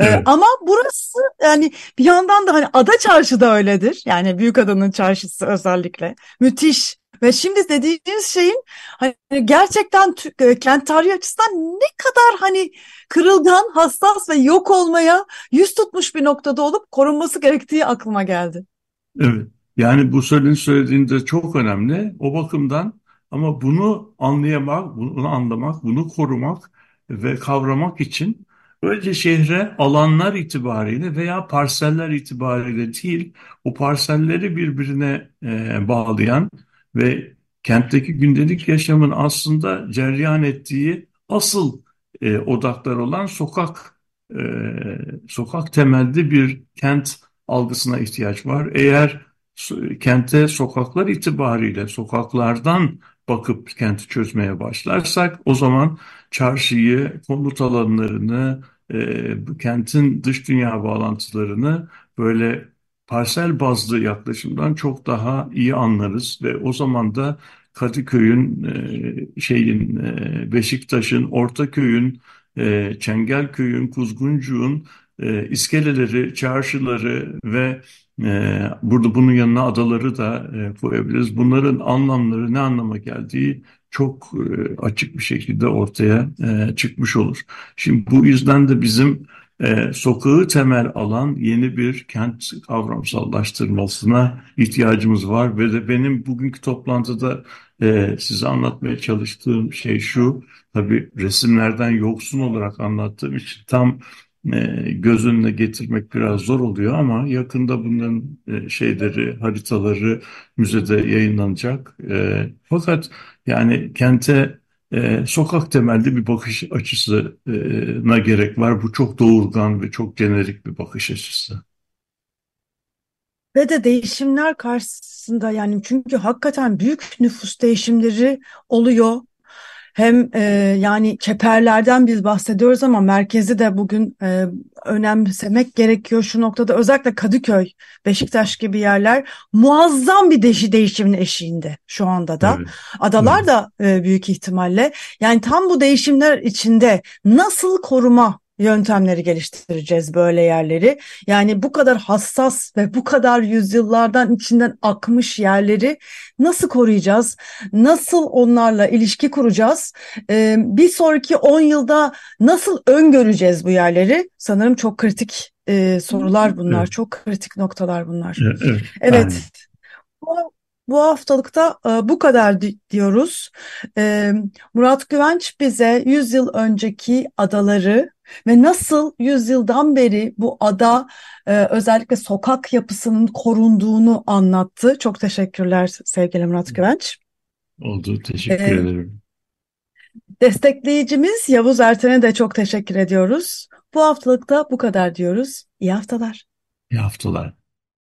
Speaker 3: Evet. Ee, ama burası yani bir yandan da hani ada çarşı da öyledir. Yani büyük adanın çarşısı özellikle. Müthiş. Ve şimdi dediğiniz şeyin hani gerçekten e, kent tarihi açısından ne kadar hani kırılgan, hassas ve yok olmaya yüz tutmuş bir noktada olup korunması gerektiği aklıma geldi.
Speaker 4: Evet. Yani bu senin söylediğinde çok önemli. O bakımdan ama bunu anlayamak, bunu anlamak, bunu korumak ve kavramak için önce şehre alanlar itibariyle veya parseller itibariyle değil, o parselleri birbirine e, bağlayan ve kentteki gündelik yaşamın aslında ceryan ettiği asıl e, odaklar olan sokak e, sokak temelli bir kent algısına ihtiyaç var. Eğer kente sokaklar itibariyle sokaklardan bakıp kenti çözmeye başlarsak o zaman çarşıyı, konut alanlarını, e, kentin dış dünya bağlantılarını böyle parsel bazlı yaklaşımdan çok daha iyi anlarız ve o zaman da Kadıköy'ün, e, şeyin, e, Beşiktaş'ın, Ortaköy'ün, e, Çengelköy'ün, Kuzguncuğun e, iskeleleri, çarşıları ve burada bunun yanına adaları da e, koyabiliriz. Bunların anlamları ne anlama geldiği çok e, açık bir şekilde ortaya e, çıkmış olur. Şimdi bu yüzden de bizim e, sokağı temel alan yeni bir kent kavramsallaştırmasına ihtiyacımız var ve de benim bugünkü toplantıda size anlatmaya çalıştığım şey şu, tabii resimlerden yoksun olarak anlattığım için tam göz önüne getirmek biraz zor oluyor ama yakında bunların e, şeyleri, haritaları müzede yayınlanacak. E, fakat yani kente sokak temelli bir bakış açısına gerek var. Bu çok doğurgan ve çok jenerik bir bakış açısı.
Speaker 3: Ve de değişimler karşısında yani çünkü hakikaten büyük nüfus değişimleri oluyor. Hem e, yani çeperlerden biz bahsediyoruz ama merkezi de bugün e, önemsemek gerekiyor şu noktada. Özellikle Kadıköy, Beşiktaş gibi yerler muazzam bir değişi değişimin eşiğinde şu anda da. Evet. Adalar evet. da e, büyük ihtimalle. Yani tam bu değişimler içinde nasıl koruma yöntemleri geliştireceğiz böyle yerleri. Yani bu kadar hassas ve bu kadar yüzyıllardan içinden akmış yerleri nasıl koruyacağız? Nasıl onlarla ilişki kuracağız? Ee, bir sonraki 10 yılda nasıl öngöreceğiz bu yerleri? Sanırım çok kritik e, sorular bunlar.
Speaker 4: Evet.
Speaker 3: Çok kritik noktalar bunlar.
Speaker 4: Evet. evet.
Speaker 3: Bu, bu haftalıkta e, bu kadar di- diyoruz. E, Murat Güvenç bize 100 yıl önceki adaları ve nasıl 100 yıldan beri bu ada e, özellikle sokak yapısının korunduğunu anlattı. Çok teşekkürler sevgili Murat Güvenç.
Speaker 4: oldu. Teşekkür
Speaker 3: Ee,
Speaker 4: ederim.
Speaker 3: Destekleyicimiz Yavuz Erten'e de çok teşekkür ediyoruz. Bu haftalıkta bu kadar diyoruz. İyi haftalar.
Speaker 4: İyi haftalar.